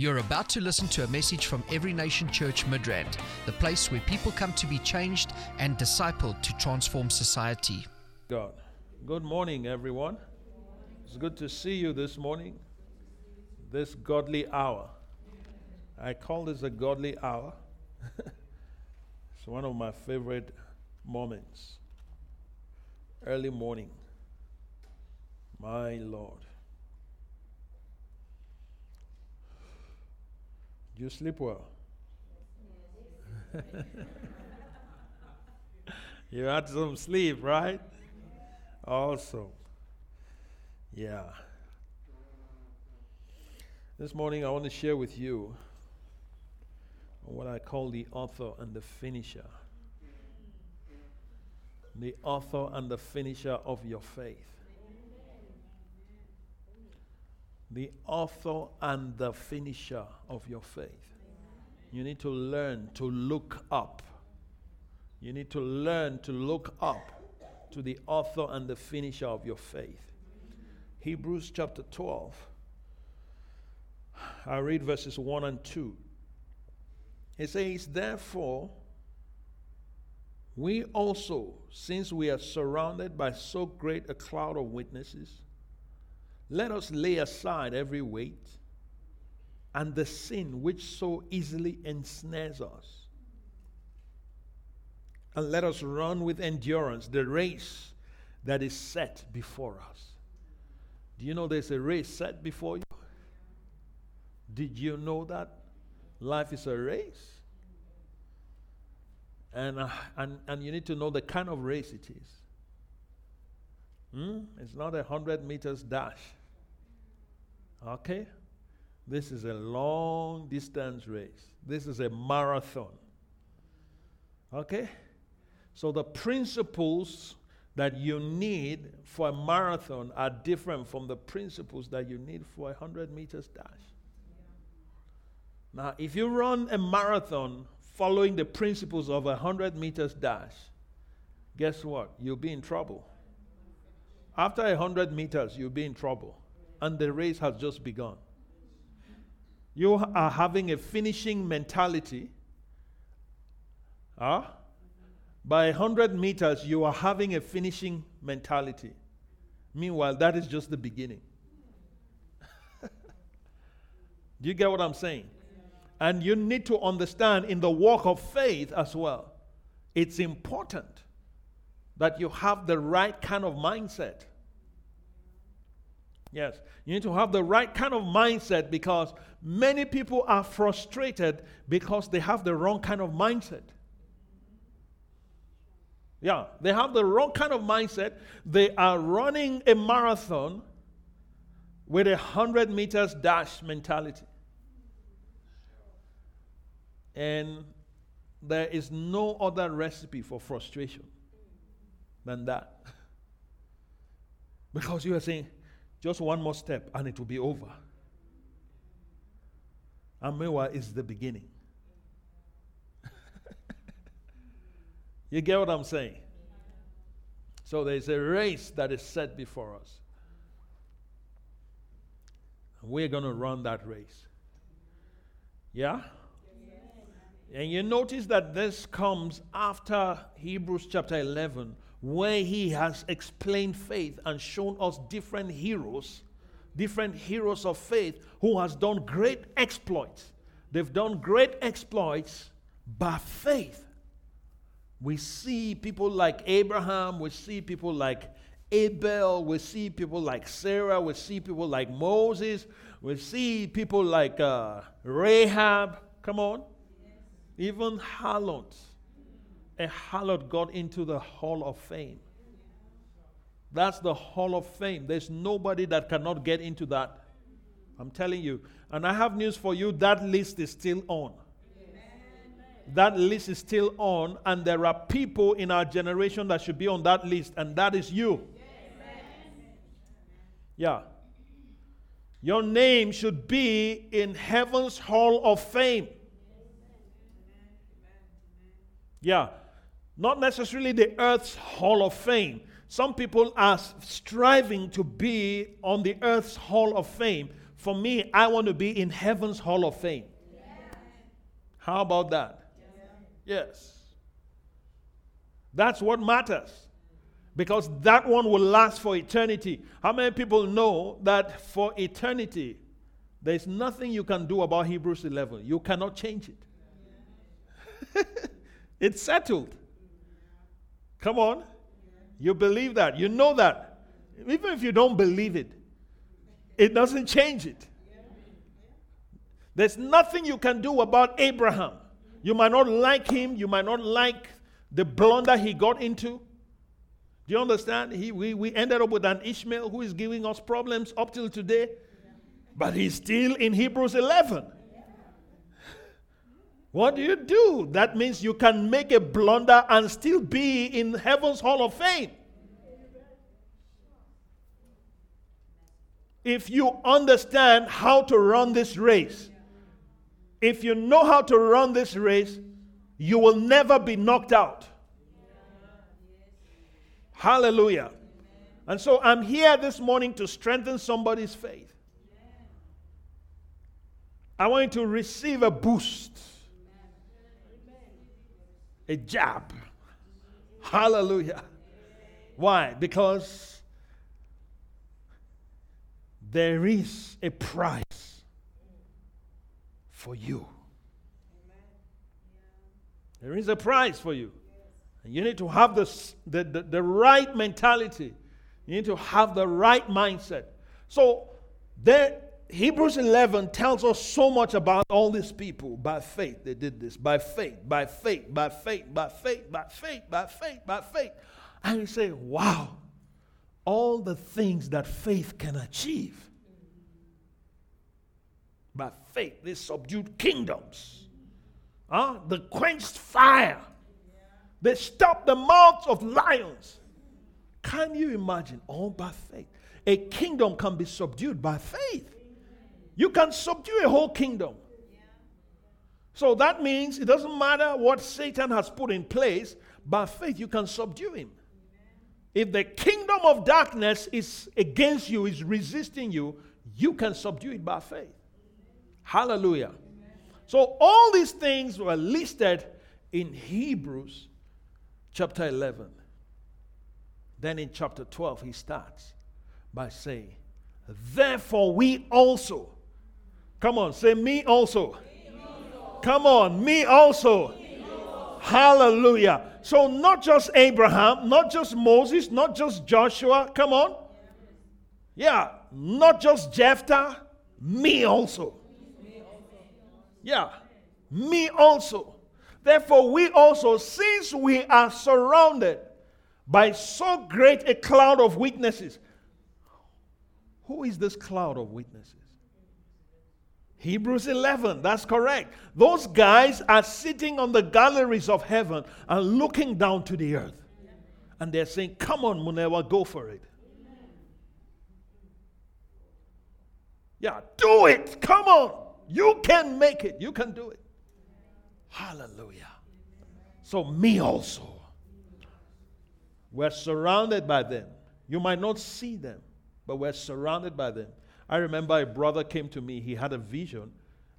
You're about to listen to a message from Every Nation Church Midrand, the place where people come to be changed and discipled to transform society. God. Good morning, everyone. It's good to see you this morning, this godly hour. I call this a godly hour. it's one of my favorite moments. Early morning. My Lord. You sleep well. you had some sleep, right? Also. Yeah. This morning I want to share with you what I call the author and the finisher. The author and the finisher of your faith. The author and the finisher of your faith. You need to learn to look up. You need to learn to look up to the author and the finisher of your faith. Hebrews chapter 12. I read verses 1 and 2. It says, Therefore, we also, since we are surrounded by so great a cloud of witnesses, let us lay aside every weight and the sin which so easily ensnares us. And let us run with endurance the race that is set before us. Do you know there's a race set before you? Did you know that life is a race? And, uh, and, and you need to know the kind of race it is. Hmm? It's not a 100 meters dash. Okay? This is a long distance race. This is a marathon. Okay? So the principles that you need for a marathon are different from the principles that you need for a 100 meters dash. Now, if you run a marathon following the principles of a 100 meters dash, guess what? You'll be in trouble. After a 100 meters, you'll be in trouble and the race has just begun. You are having a finishing mentality. Huh? By 100 meters, you are having a finishing mentality. Meanwhile, that is just the beginning. Do you get what I'm saying? And you need to understand in the walk of faith as well, it's important that you have the right kind of mindset. Yes, you need to have the right kind of mindset because many people are frustrated because they have the wrong kind of mindset. Yeah, they have the wrong kind of mindset. They are running a marathon with a 100 meters dash mentality. And there is no other recipe for frustration than that. Because you are saying, just one more step and it will be over. And meanwhile, it's the beginning. you get what I'm saying? So there's a race that is set before us. And we're going to run that race. Yeah? And you notice that this comes after Hebrews chapter 11, where he has explained faith and shown us different heroes, different heroes of faith who has done great exploits. They've done great exploits by faith. We see people like Abraham, we see people like Abel, we see people like Sarah, we see people like Moses, we see people like uh, Rahab. Come on. Even harlots a harlot got into the hall of fame. That's the hall of fame. There's nobody that cannot get into that. I'm telling you. And I have news for you that list is still on. That list is still on, and there are people in our generation that should be on that list, and that is you. Yeah. Your name should be in heaven's hall of fame. Yeah. Not necessarily the earth's hall of fame. Some people are striving to be on the earth's hall of fame For me, I want to be in heaven's hall of fame. How about that? Yes. That's what matters. Because that one will last for eternity. How many people know that for eternity, there's nothing you can do about Hebrews 11? You cannot change it. it's settled. Come on. You believe that. You know that. Even if you don't believe it, it doesn't change it. There's nothing you can do about Abraham. You might not like him, you might not like the blunder he got into. Do you understand? He, we, we ended up with an Ishmael who is giving us problems up till today, but he's still in Hebrews 11. What do you do? That means you can make a blunder and still be in heaven's hall of fame. If you understand how to run this race, if you know how to run this race, you will never be knocked out. Hallelujah. And so I'm here this morning to strengthen somebody's faith. I want you to receive a boost, a jab. Hallelujah. Why? Because there is a price for you. There is a price for you. And you need to have the, the, the, the right mentality. You need to have the right mindset. So, there, Hebrews 11 tells us so much about all these people. By faith, they did this. By faith, by faith, by faith, by faith, by faith, by faith, by faith. And you say, wow, all the things that faith can achieve. By faith, they subdued kingdoms. Huh? The quenched fire. They stopped the mouths of lions. Can you imagine? All by faith. A kingdom can be subdued by faith. You can subdue a whole kingdom. So that means it doesn't matter what Satan has put in place, by faith you can subdue him. If the kingdom of darkness is against you, is resisting you, you can subdue it by faith. Hallelujah. So all these things were listed in Hebrews chapter 11. Then in chapter 12, he starts by saying, Therefore, we also, come on, say, Me also. Me also. Come on, me also. me also. Hallelujah. So, not just Abraham, not just Moses, not just Joshua, come on. Yeah, not just Jephthah, me also. Yeah, me also. Therefore, we also, since we are surrounded by so great a cloud of witnesses, who is this cloud of witnesses? Hebrews 11, that's correct. Those guys are sitting on the galleries of heaven and looking down to the earth. And they're saying, Come on, Munewa, go for it. Yeah, do it. Come on. You can make it. You can do it. Hallelujah. So, me also. We're surrounded by them. You might not see them, but we're surrounded by them. I remember a brother came to me, he had a vision.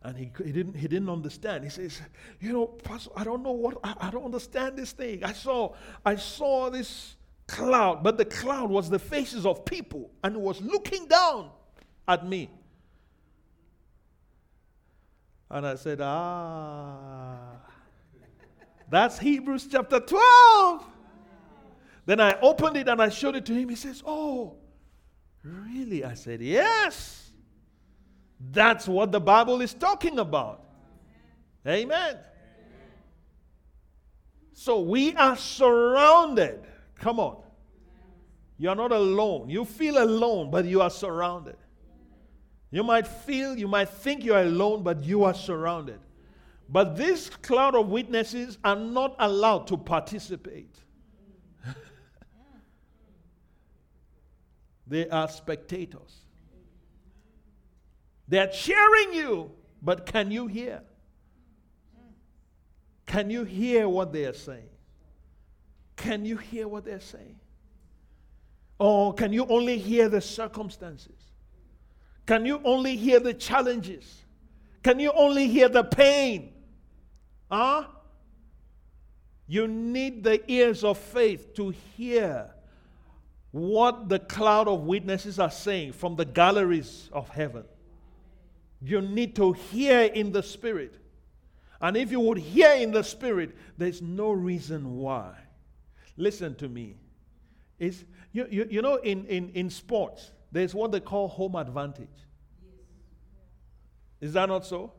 And he, he, didn't, he didn't understand. He says, You know, Pastor, I don't know what, I, I don't understand this thing. I saw, I saw this cloud, but the cloud was the faces of people and was looking down at me. And I said, Ah, that's Hebrews chapter 12. Then I opened it and I showed it to him. He says, Oh, really? I said, Yes. That's what the Bible is talking about. Amen. So we are surrounded. Come on. You're not alone. You feel alone, but you are surrounded. You might feel, you might think you're alone, but you are surrounded. But this cloud of witnesses are not allowed to participate. They are spectators. They're cheering you, but can you hear? Can you hear what they are saying? Can you hear what they're saying? Or can you only hear the circumstances? Can you only hear the challenges? Can you only hear the pain? Huh? You need the ears of faith to hear what the cloud of witnesses are saying from the galleries of heaven. You need to hear in the spirit. And if you would hear in the spirit, there's no reason why. Listen to me. It's, you, you, you know, in, in, in sports, there's what they call home advantage. Is that not so?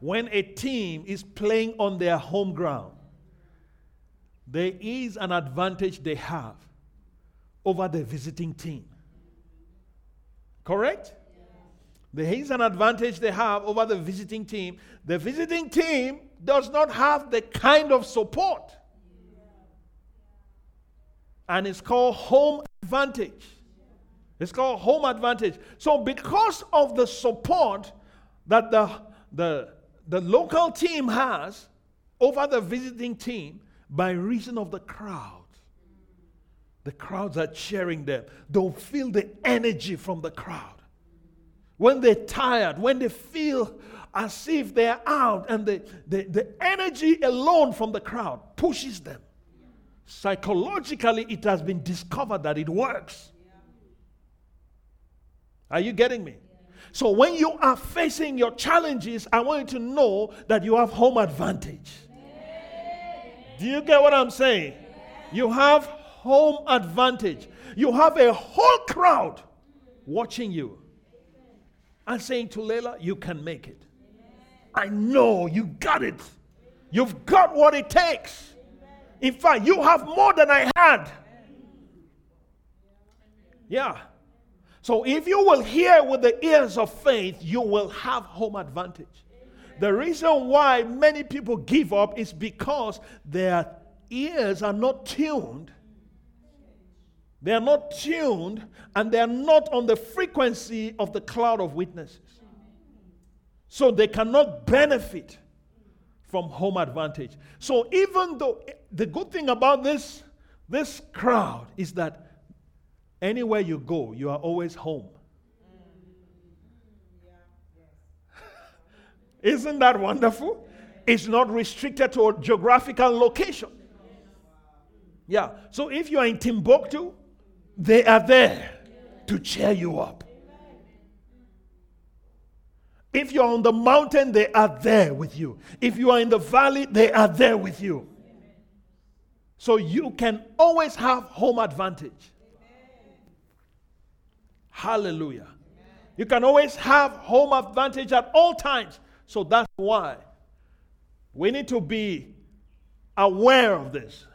When a team is playing on their home ground, there is an advantage they have over the visiting team. Correct? There is an advantage they have over the visiting team. The visiting team does not have the kind of support. And it's called home advantage. It's called home advantage. So, because of the support that the, the, the local team has over the visiting team, by reason of the crowd, the crowds are cheering them. They'll feel the energy from the crowd. When they're tired, when they feel as if they're out, and the, the, the energy alone from the crowd pushes them. Psychologically, it has been discovered that it works. Are you getting me? So, when you are facing your challenges, I want you to know that you have home advantage. Do you get what I'm saying? You have home advantage. You have a whole crowd watching you and saying to Layla, You can make it. I know you got it. You've got what it takes. In fact, you have more than I had. Yeah. So if you will hear with the ears of faith, you will have home advantage. The reason why many people give up is because their ears are not tuned they are not tuned and they are not on the frequency of the cloud of witnesses. So they cannot benefit from home advantage. So even though the good thing about this this crowd is that anywhere you go, you are always home. Isn't that wonderful? It's not restricted to a geographical location. Yeah. So if you are in Timbuktu, they are there to cheer you up. If you're on the mountain, they are there with you. If you are in the valley, they are there with you. So you can always have home advantage. Hallelujah. You can always have home advantage at all times. So that's why we need to be aware of this.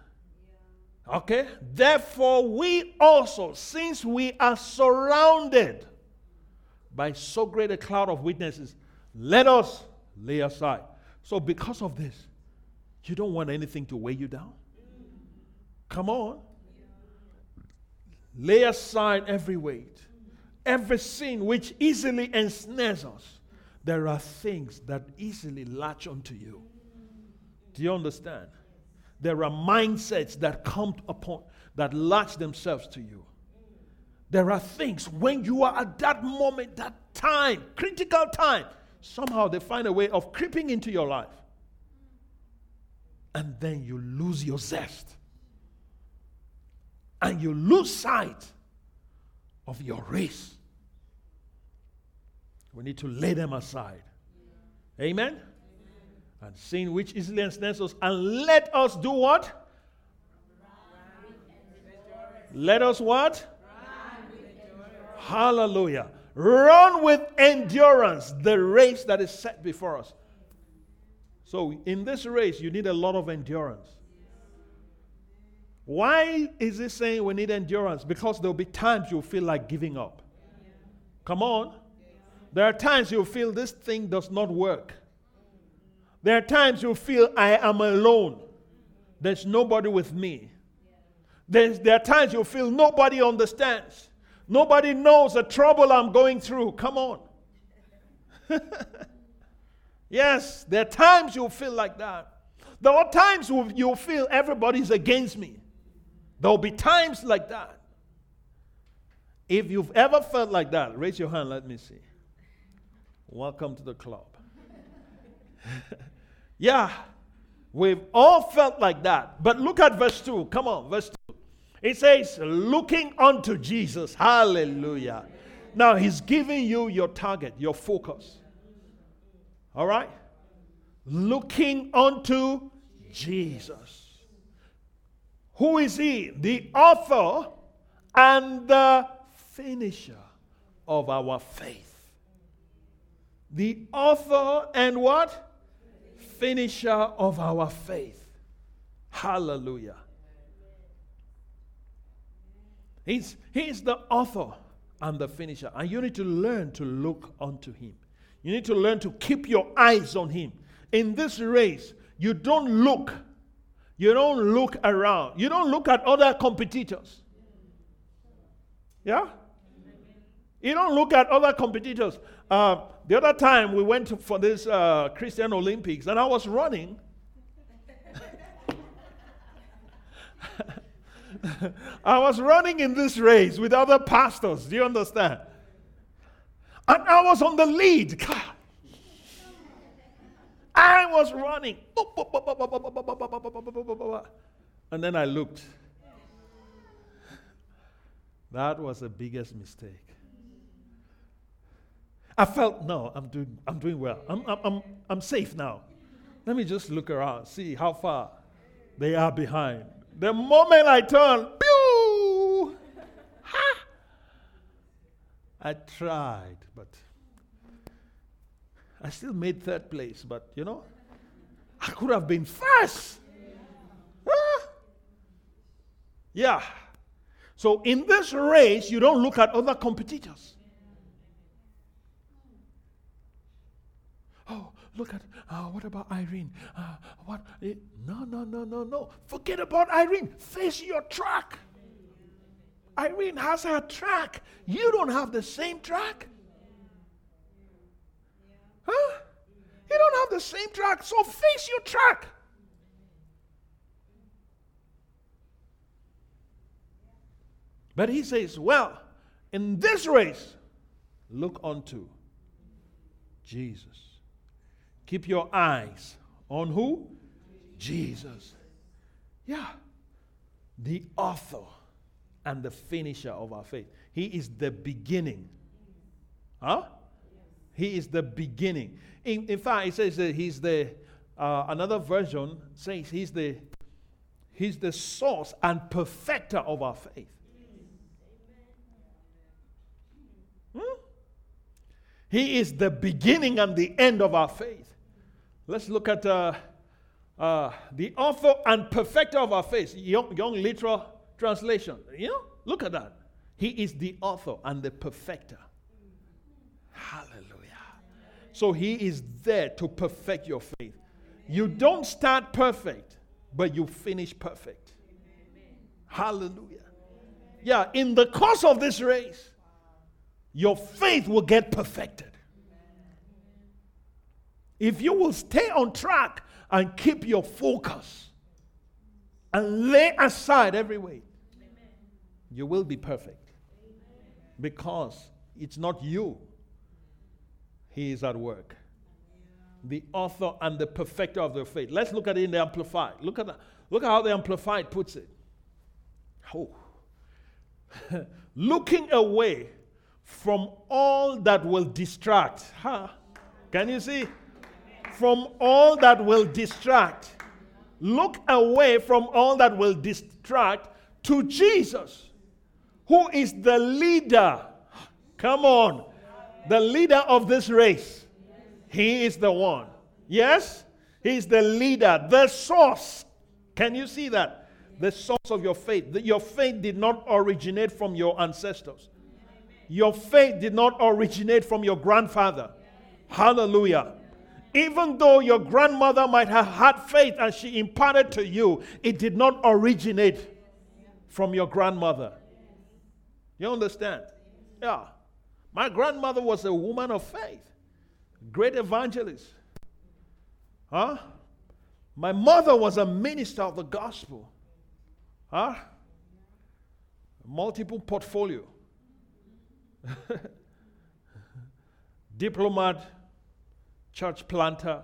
Okay? Therefore, we also, since we are surrounded by so great a cloud of witnesses, let us lay aside. So, because of this, you don't want anything to weigh you down? Come on. Lay aside every weight, every sin which easily ensnares us. There are things that easily latch onto you. Do you understand? There are mindsets that come upon, that latch themselves to you. There are things when you are at that moment, that time, critical time, somehow they find a way of creeping into your life. And then you lose your zest. And you lose sight of your race. We need to lay them aside. Amen? And sin which easily ensnares us, and let us do what? Let us what? Hallelujah. Run with endurance the race that is set before us. So, in this race, you need a lot of endurance. Why is he saying we need endurance? Because there'll be times you'll feel like giving up. Come on. There are times you'll feel this thing does not work. There are times you feel I am alone. There's nobody with me. There's, there are times you feel nobody understands. Nobody knows the trouble I'm going through. Come on. yes, there are times you feel like that. There are times you will feel everybody's against me. There will be times like that. If you've ever felt like that, raise your hand, let me see. welcome to the club. yeah, we've all felt like that. But look at verse 2. Come on, verse 2. It says, looking unto Jesus. Hallelujah. Now, he's giving you your target, your focus. All right? Looking unto Jesus. Who is he? The author and the finisher of our faith. The author and what? Finisher of our faith. Hallelujah. He's, he's the author and the finisher. And you need to learn to look unto him. You need to learn to keep your eyes on him. In this race, you don't look. You don't look around. You don't look at other competitors. Yeah? You don't look at other competitors. Uh, the other time we went for this uh, Christian Olympics and I was running. I was running in this race with other pastors. Do you understand? And I was on the lead. I was running. And then I looked. That was the biggest mistake. I felt, no, I'm doing, I'm doing well. I'm, I'm, I'm, I'm safe now. Let me just look around, see how far they are behind. The moment I turn, pew! Ha! I tried, but I still made third place. But you know, I could have been first. Huh? Yeah. So in this race, you don't look at other competitors. Oh, look at uh, what about Irene? Uh, what? Eh, no, no, no, no, no. Forget about Irene. Face your track. Irene has her track. You don't have the same track. Huh? You don't have the same track, so face your track. But he says, well, in this race, look unto Jesus. Keep your eyes on who? Jesus. Yeah. The author and the finisher of our faith. He is the beginning. Huh? He is the beginning. In, in fact, it says that he's the, uh, another version says he's the, he's the source and perfecter of our faith. Hmm? He is the beginning and the end of our faith. Let's look at uh, uh, the author and perfecter of our faith. Young, young literal translation. You know, look at that. He is the author and the perfecter. Hallelujah. So he is there to perfect your faith. You don't start perfect, but you finish perfect. Hallelujah. Yeah, in the course of this race, your faith will get perfected. If you will stay on track and keep your focus and lay aside every weight, you will be perfect. Because it's not you, He is at work. The author and the perfecter of the faith. Let's look at it in the Amplified. Look at, the, look at how the Amplified puts it. Oh. Looking away from all that will distract. Huh? Can you see? From all that will distract. Look away from all that will distract to Jesus, who is the leader. Come on. The leader of this race. He is the one. Yes? He's the leader, the source. Can you see that? The source of your faith. Your faith did not originate from your ancestors. Your faith did not originate from your grandfather. Hallelujah. Even though your grandmother might have had faith and she imparted to you, it did not originate from your grandmother. You understand? Yeah. My grandmother was a woman of faith, great evangelist. Huh? My mother was a minister of the gospel. Huh? Multiple portfolio. Diplomat, church planter,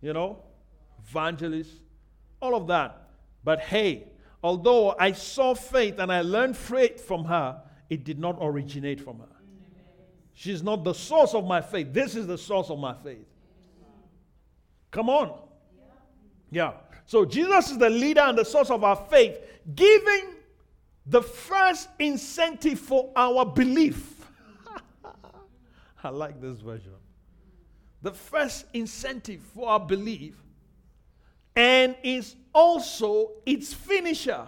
you know, evangelist, all of that. But hey, although I saw faith and I learned faith from her, it did not originate from her. She's not the source of my faith. This is the source of my faith. Come on. Yeah. So Jesus is the leader and the source of our faith, giving the first incentive for our belief. I like this version. The first incentive for our belief and is also its finisher.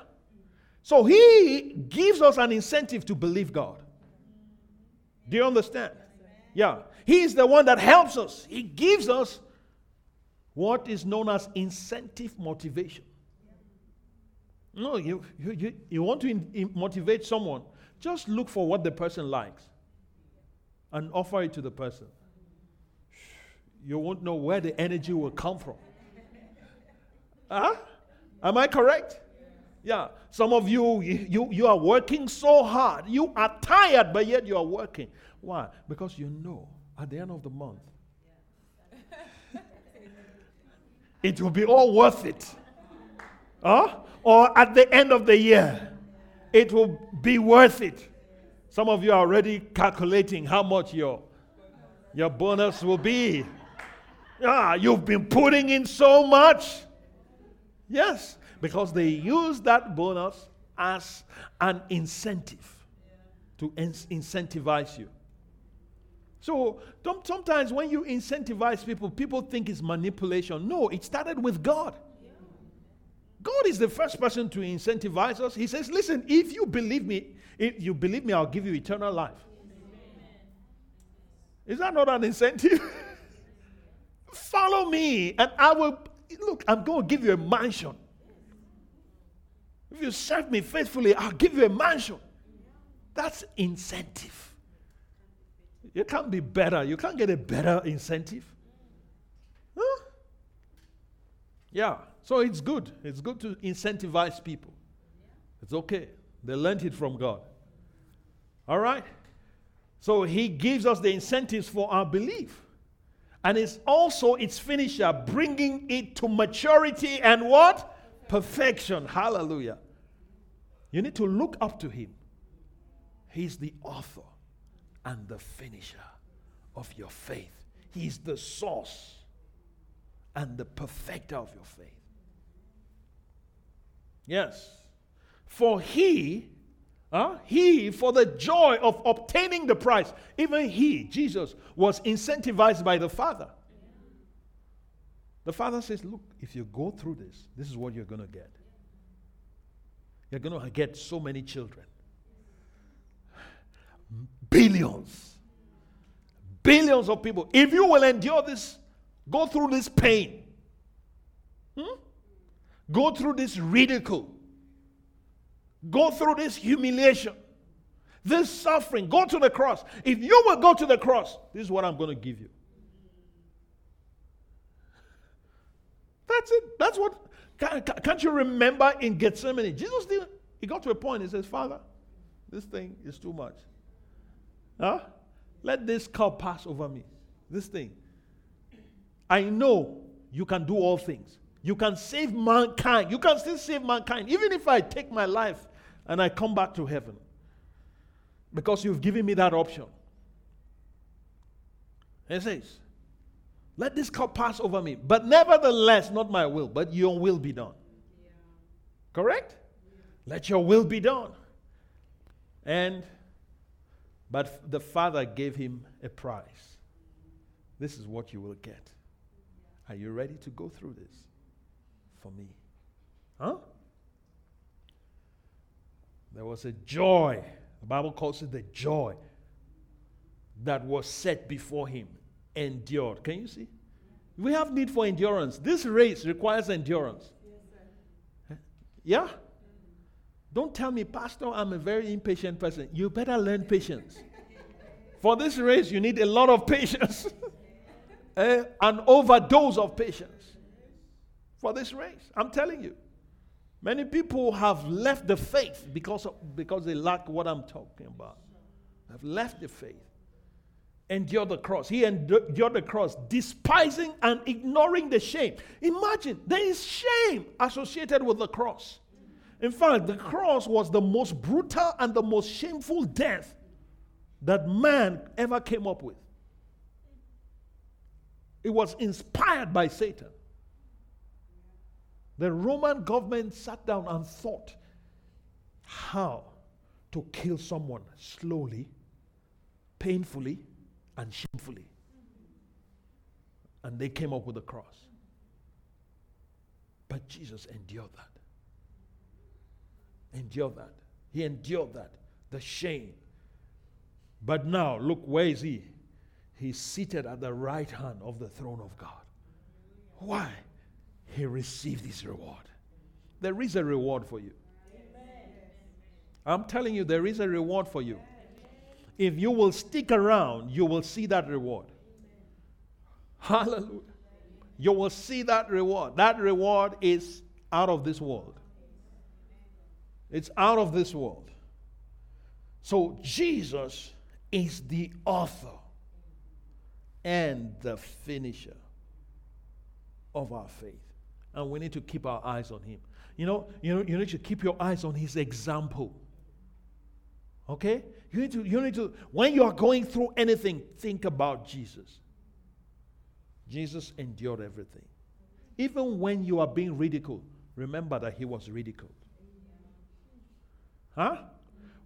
So he gives us an incentive to believe God. Do you understand? Yeah. He is the one that helps us. He gives us what is known as incentive motivation. No, you, you, you, want to in, in motivate someone, just look for what the person likes and offer it to the person. You won't know where the energy will come from. Huh? Am I correct? Yeah. Some of you, you, you are working so hard. You are tired, but yet you are working. Why? Because you know at the end of the month, it will be all worth it. Huh? Or at the end of the year, it will be worth it. Some of you are already calculating how much your, your bonus will be. Ah, you've been putting in so much. Yes, because they use that bonus as an incentive to in- incentivize you. So sometimes when you incentivize people, people think it's manipulation. No, it started with God. God is the first person to incentivize us. He says, Listen, if you believe me, if you believe me, I'll give you eternal life. Is that not an incentive? Follow me, and I will look, I'm going to give you a mansion. If you serve me faithfully, I'll give you a mansion. That's incentive. You can't be better. You can't get a better incentive. Huh? Yeah. So it's good. It's good to incentivize people. It's okay. They learned it from God. All right? So he gives us the incentives for our belief and it's also its finisher, bringing it to maturity and what? Perfection. Hallelujah. You need to look up to him. He's the author and the finisher of your faith. He's the source and the perfecter of your faith. Yes. For he uh, he, for the joy of obtaining the prize, even he, Jesus, was incentivized by the Father. The Father says, Look, if you go through this, this is what you're going to get. You're going to get so many children. Billions. Billions of people. If you will endure this, go through this pain, hmm? go through this ridicule, Go through this humiliation, this suffering. Go to the cross. If you will go to the cross, this is what I'm going to give you. That's it. That's what. Can't you remember in Gethsemane? Jesus did. He got to a point. He says, "Father, this thing is too much. Huh? Let this cup pass over me. This thing. I know you can do all things. You can save mankind. You can still save mankind, even if I take my life and I come back to heaven. Because you've given me that option. It says, Let this cup pass over me, but nevertheless, not my will, but your will be done. Correct? Let your will be done. And, but the Father gave him a prize. This is what you will get. Are you ready to go through this? for me. Huh? There was a joy. The Bible calls it the joy that was set before him, endured. Can you see? We have need for endurance. This race requires endurance. Yes, yeah? Don't tell me, Pastor, I'm a very impatient person. You better learn patience. for this race, you need a lot of patience, eh? an overdose of patience for this race. I'm telling you. Many people have left the faith because, of, because they lack what I'm talking about. Have left the faith. endured the cross. He endured the cross, despising and ignoring the shame. Imagine, there is shame associated with the cross. In fact, the cross was the most brutal and the most shameful death that man ever came up with. It was inspired by Satan. The Roman government sat down and thought how to kill someone slowly, painfully, and shamefully. And they came up with the cross. But Jesus endured that. Endured that. He endured that. The shame. But now, look, where is he? He's seated at the right hand of the throne of God. Why? He received his reward. There is a reward for you. I'm telling you, there is a reward for you. If you will stick around, you will see that reward. Hallelujah. You will see that reward. That reward is out of this world. It's out of this world. So Jesus is the author and the finisher of our faith. And we need to keep our eyes on him. You know, you know, you need to keep your eyes on his example. Okay? You need to, you need to, when you are going through anything, think about Jesus. Jesus endured everything. Even when you are being ridiculed, remember that he was ridiculed. Huh?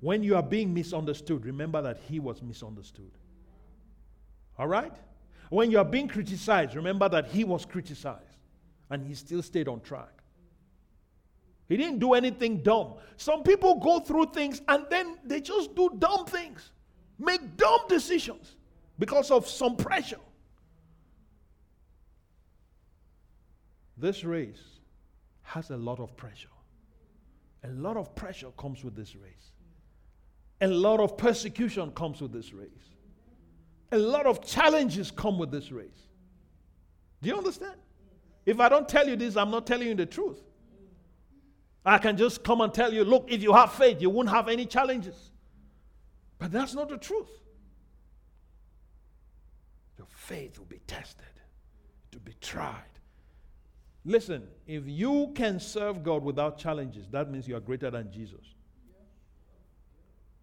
When you are being misunderstood, remember that he was misunderstood. All right? When you are being criticized, remember that he was criticized and he still stayed on track. He didn't do anything dumb. Some people go through things and then they just do dumb things, make dumb decisions because of some pressure. This race has a lot of pressure. A lot of pressure comes with this race. A lot of persecution comes with this race. A lot of challenges come with this race. Do you understand? If I don't tell you this, I'm not telling you the truth. I can just come and tell you, look, if you have faith, you won't have any challenges. But that's not the truth. Your faith will be tested, to be tried. Listen, if you can serve God without challenges, that means you are greater than Jesus.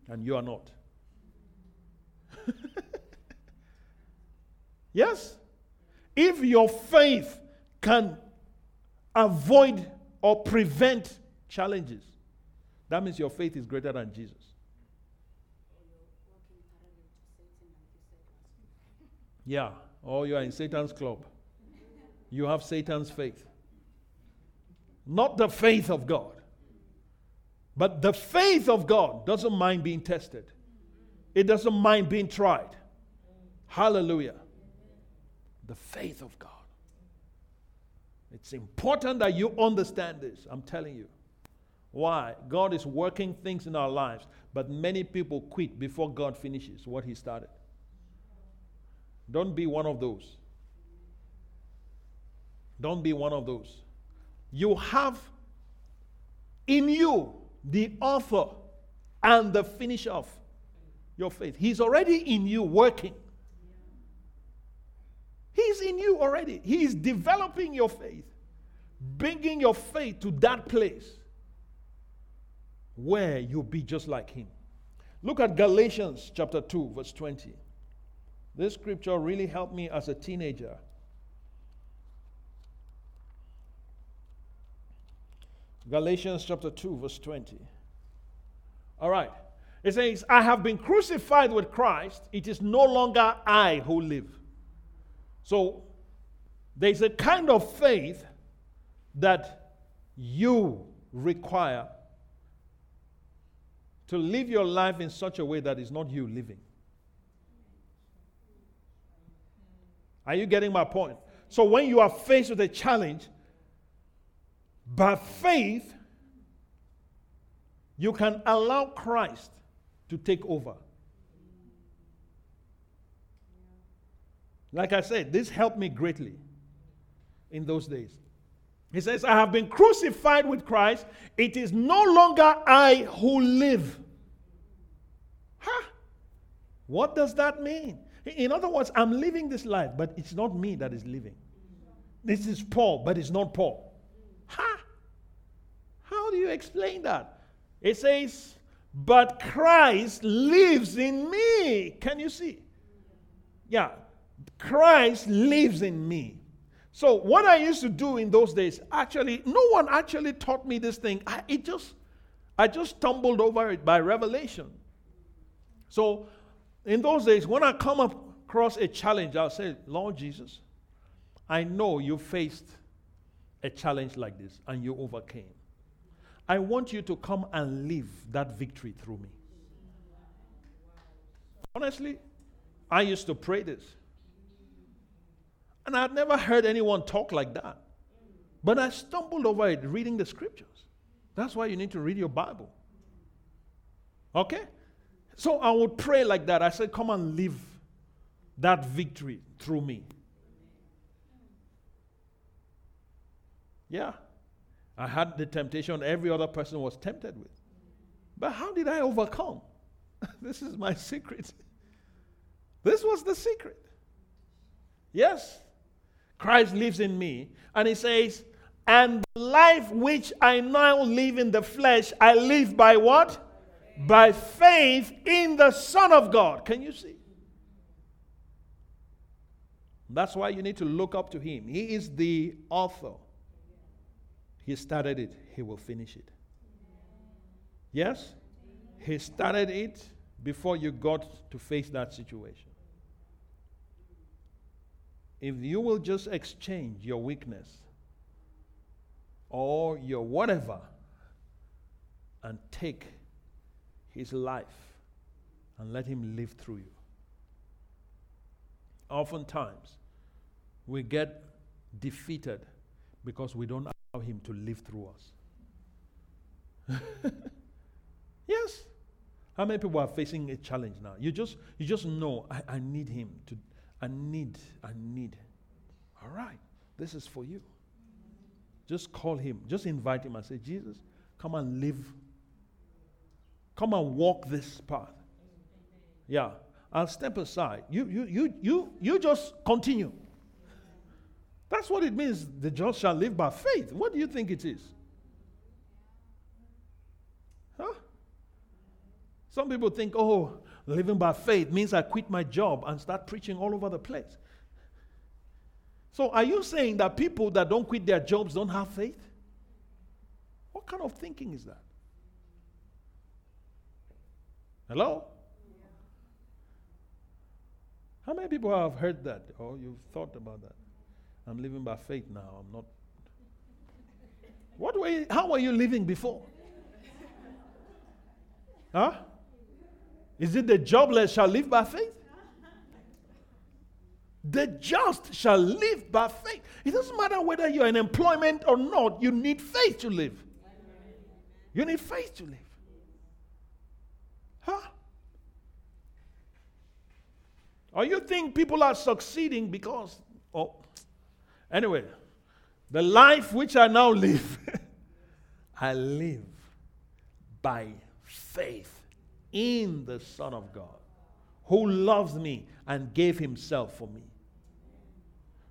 And you are not. yes? If your faith can avoid or prevent challenges, that means your faith is greater than Jesus. Yeah, or you are in Satan's club. You have Satan's faith. Not the faith of God. But the faith of God doesn't mind being tested, it doesn't mind being tried. Hallelujah. The faith of God. It's important that you understand this. I'm telling you. Why? God is working things in our lives, but many people quit before God finishes what He started. Don't be one of those. Don't be one of those. You have in you the author and the finisher of your faith. He's already in you working. He's in you already. He's developing your faith, bringing your faith to that place where you'll be just like Him. Look at Galatians chapter 2, verse 20. This scripture really helped me as a teenager. Galatians chapter 2, verse 20. All right. It says, I have been crucified with Christ. It is no longer I who live. So there's a kind of faith that you require to live your life in such a way that is not you living. Are you getting my point? So when you are faced with a challenge, by faith, you can allow Christ to take over. Like I said, this helped me greatly in those days. He says, I have been crucified with Christ. It is no longer I who live. Huh? What does that mean? In other words, I'm living this life, but it's not me that is living. This is Paul, but it's not Paul. Ha! How do you explain that? It says, but Christ lives in me. Can you see? Yeah, Christ lives in me. So, what I used to do in those days, actually, no one actually taught me this thing. I, it just, I just stumbled over it by revelation. So, in those days, when I come across a challenge, I'll say, Lord Jesus, I know you faced a challenge like this and you overcame. I want you to come and live that victory through me. Honestly, I used to pray this. And I'd never heard anyone talk like that. But I stumbled over it reading the scriptures. That's why you need to read your Bible. Okay? So I would pray like that. I said, Come and live that victory through me. Yeah. I had the temptation every other person was tempted with. But how did I overcome? this is my secret. This was the secret. Yes, Christ lives in me. And he says, And the life which I now live in the flesh, I live by what? By faith in the Son of God. Can you see? That's why you need to look up to him. He is the author he started it, He will finish it. Yes? He started it before you got to face that situation. If you will just exchange your weakness or your whatever and take His life and let Him live through you. Oftentimes, we get defeated because we don't allow him to live through us. yes. How many people are facing a challenge now? You just you just know I, I need him to I need, I need. All right, this is for you. Just call him, just invite him and say, Jesus, come and live. Come and walk this path. Yeah. I'll step aside. You you you you you just continue. That's what it means the just shall live by faith. What do you think it is? Huh? Some people think, oh, living by faith means I quit my job and start preaching all over the place. So, are you saying that people that don't quit their jobs don't have faith? What kind of thinking is that? Hello? How many people have heard that or you've thought about that? I'm living by faith now. I'm not. What way? How were you living before? Huh? Is it the jobless shall live by faith? The just shall live by faith. It doesn't matter whether you're in employment or not, you need faith to live. You need faith to live. Huh? Or you think people are succeeding because, oh, Anyway, the life which I now live, I live by faith in the Son of God who loves me and gave himself for me.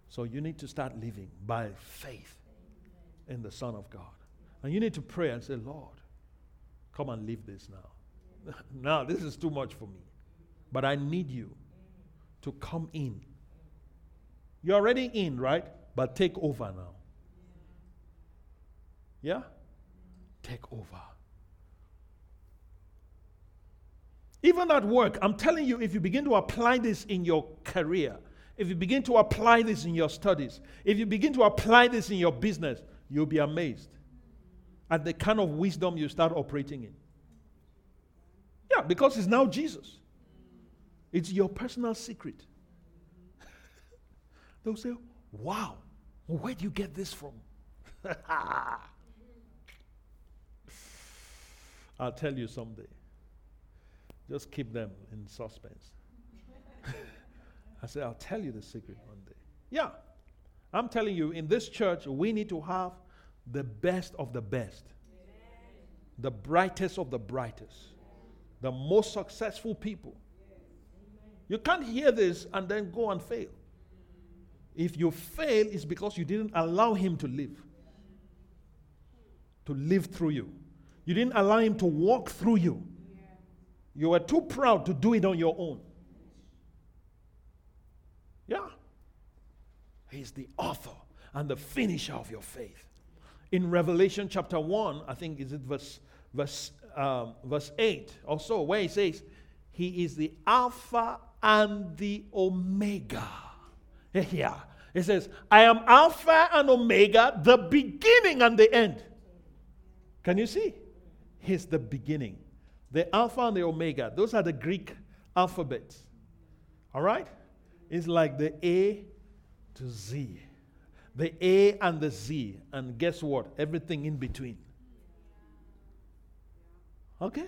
So you need to start living by faith in the Son of God. And you need to pray and say, Lord, come and live this now. now, this is too much for me. But I need you to come in. You're already in, right? But take over now. Yeah? Take over. Even at work, I'm telling you, if you begin to apply this in your career, if you begin to apply this in your studies, if you begin to apply this in your business, you'll be amazed at the kind of wisdom you start operating in. Yeah, because it's now Jesus. It's your personal secret. They'll say, wow, where do you get this from? I'll tell you someday. Just keep them in suspense. I said, I'll tell you the secret one day. Yeah. I'm telling you, in this church, we need to have the best of the best, the brightest of the brightest, the most successful people. You can't hear this and then go and fail. If you fail, it's because you didn't allow Him to live, to live through you. You didn't allow Him to walk through you. You were too proud to do it on your own. Yeah. He's the author and the finisher of your faith. In Revelation chapter 1, I think is it verse, verse, um, verse 8 or so, where he says, He is the Alpha and the Omega. Yeah. It says, I am Alpha and Omega, the beginning and the end. Can you see? He's the beginning. The Alpha and the Omega, those are the Greek alphabets. All right? It's like the A to Z. The A and the Z. And guess what? Everything in between. Okay?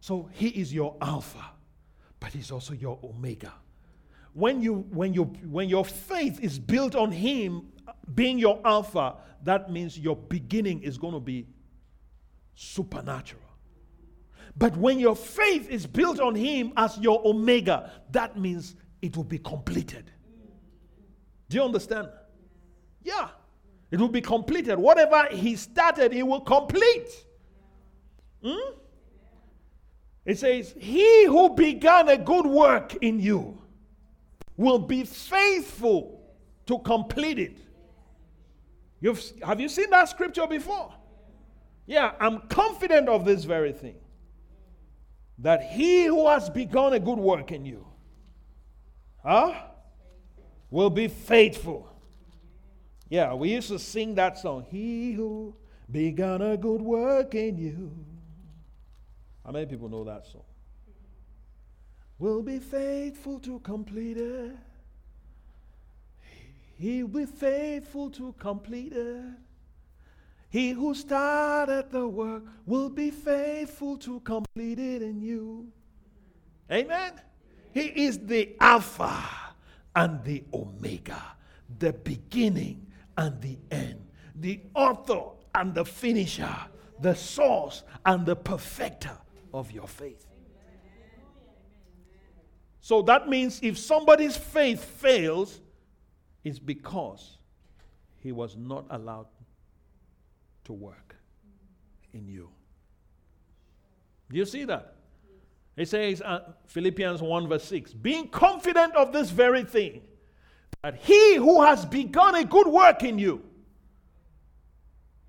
So he is your Alpha, but he's also your Omega. When, you, when, you, when your faith is built on him being your Alpha, that means your beginning is going to be supernatural. But when your faith is built on Him as your Omega, that means it will be completed. Do you understand? Yeah. It will be completed. Whatever He started, He will complete. Hmm? It says, He who began a good work in you will be faithful to complete it. You've, have you seen that scripture before? Yeah, I'm confident of this very thing that he who has begun a good work in you huh, will be faithful. Yeah, we used to sing that song. He who begun a good work in you. How many people know that song? Will be faithful to complete it. He'll be faithful to complete it. He who started the work will be faithful to complete it in you. Amen. He is the Alpha and the Omega, the beginning and the end, the author and the finisher, the source and the perfecter of your faith. So that means if somebody's faith fails, it's because he was not allowed to work in you. Do you see that? It says, uh, Philippians 1, verse 6, being confident of this very thing, that he who has begun a good work in you,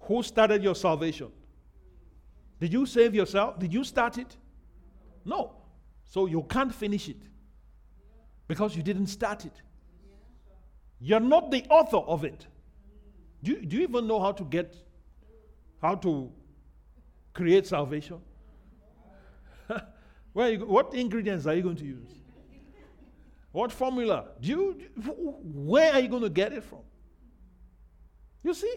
who started your salvation? Did you save yourself? Did you start it? No. So you can't finish it because you didn't start it. You're not the author of it. Do do you even know how to get how to create salvation? Where what ingredients are you going to use? What formula? Do you, where are you going to get it from? You see?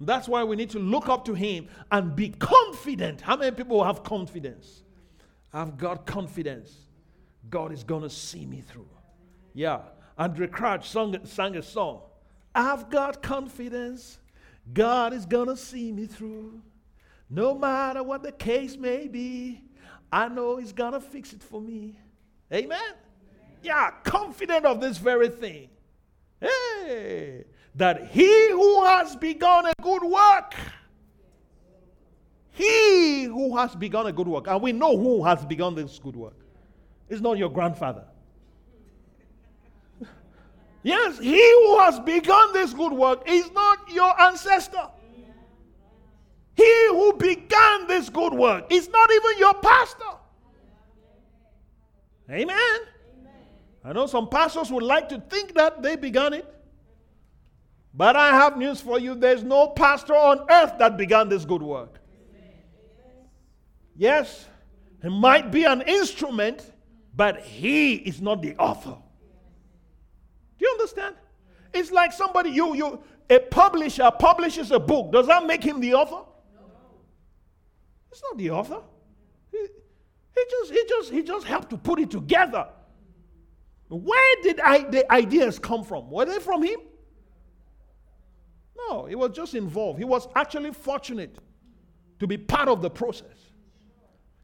That's why we need to look up to Him and be confident. How many people have confidence? I've got confidence. God is going to see me through. Yeah. Andraé Crouch sung, sang a song. I've got confidence. God is going to see me through. No matter what the case may be, I know He's going to fix it for me. Amen? Yeah, confident of this very thing. Hey, that He who has begun a good work, He who has begun a good work, and we know who has begun this good work. It's not your grandfather. Yes, he who has begun this good work is not your ancestor. He who began this good work is not even your pastor. Amen. I know some pastors would like to think that they began it. But I have news for you there's no pastor on earth that began this good work. Yes, he might be an instrument, but he is not the author. Do you understand? It's like somebody, you, you, a publisher publishes a book. Does that make him the author? No. It's not the author. He, he just, he just, he just helped to put it together. Where did I, the ideas come from? Were they from him? No, he was just involved. He was actually fortunate to be part of the process.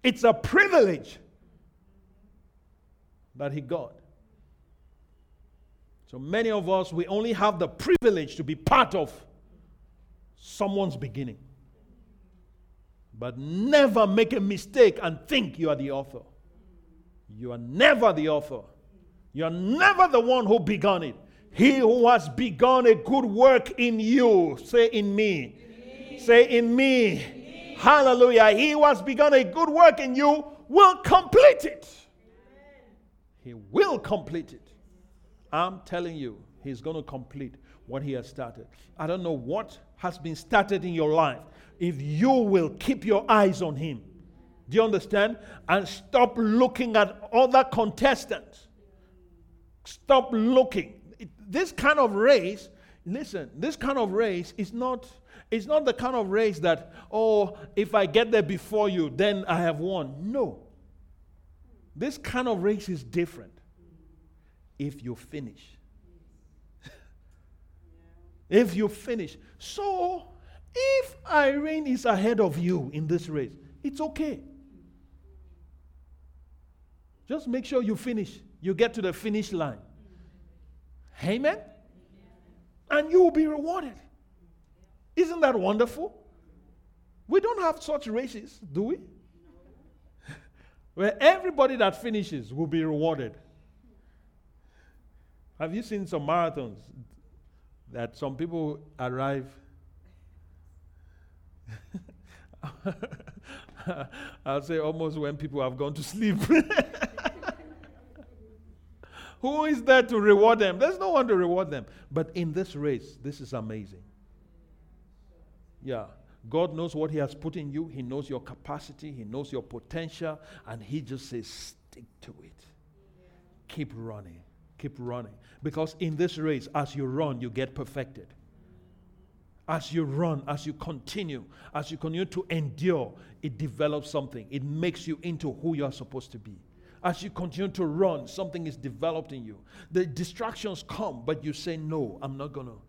It's a privilege that he got. So many of us, we only have the privilege to be part of someone's beginning. But never make a mistake and think you are the author. You are never the author. You are never the one who began it. He who has begun a good work in you, say in me. Say in me. me. Hallelujah. He who has begun a good work in you will complete it. He will complete it. I'm telling you, he's going to complete what he has started. I don't know what has been started in your life. If you will keep your eyes on him, do you understand? And stop looking at other contestants. Stop looking. This kind of race, listen, this kind of race is not it's not the kind of race that, oh, if I get there before you, then I have won. No. This kind of race is different if you finish. if you finish. So, if Irene is ahead of you in this race, it's okay. Just make sure you finish. You get to the finish line. Amen? And you will be rewarded. Isn't that wonderful? We don't have such races, do we? Where everybody that finishes will be rewarded. Have you seen some marathons that some people arrive? I'll say almost when people have gone to sleep. Who is there to reward them? There's no one to reward them. But in this race, this is amazing. Yeah. God knows what He has put in you. He knows your capacity. He knows your potential. And He just says, stick to it. Keep running. Keep running. Because in this race, as you run, you get perfected. As you run, as you continue, as you continue to endure, it develops something. It makes you into who you are supposed to be. As you continue to run, something is developed in you. The distractions come, but you say, No, I'm not going to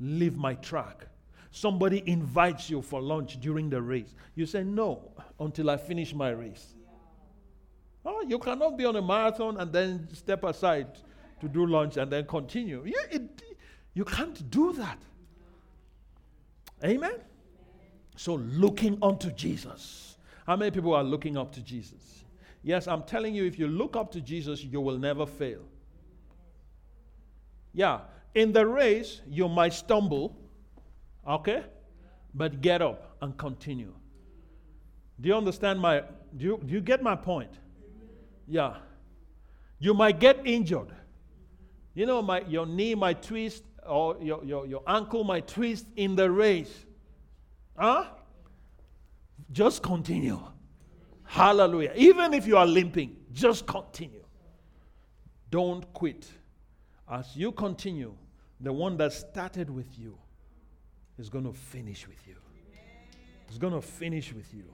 leave my track. Somebody invites you for lunch during the race. You say, No, until I finish my race. Oh, you cannot be on a marathon and then step aside to do lunch and then continue. You, it, you can't do that. Amen? So, looking unto Jesus. How many people are looking up to Jesus? Yes, I'm telling you, if you look up to Jesus, you will never fail. Yeah, in the race, you might stumble, Okay? But get up and continue. Do you understand my do you, do you get my point? Yeah. You might get injured. You know, my your knee might twist or your, your, your ankle might twist in the race. Huh? Just continue. Hallelujah. Even if you are limping, just continue. Don't quit. As you continue, the one that started with you is going to finish with you. It's going to finish with you.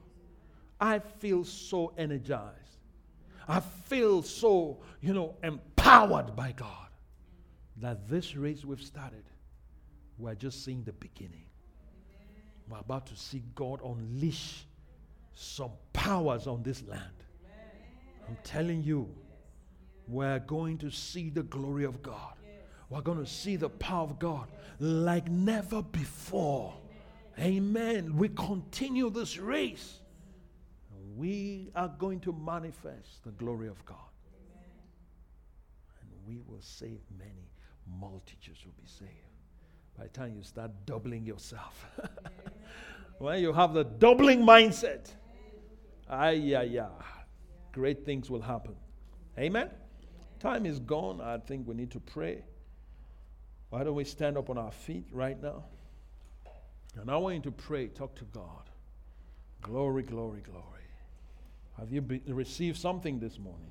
I feel so energized. I feel so, you know, empowered by God that this race we've started, we're just seeing the beginning. We're about to see God unleash some powers on this land. I'm telling you, we're going to see the glory of God we're going to see the power of God like never before. Amen. We continue this race. We are going to manifest the glory of God. Amen. And we will save many. Multitudes will be saved. By the time you start doubling yourself, when you have the doubling mindset, ah, yeah, yeah, great things will happen. Amen. Time is gone. I think we need to pray. Why don't we stand up on our feet right now? And I want you to pray, talk to God. Glory, glory, glory. Have you be- received something this morning?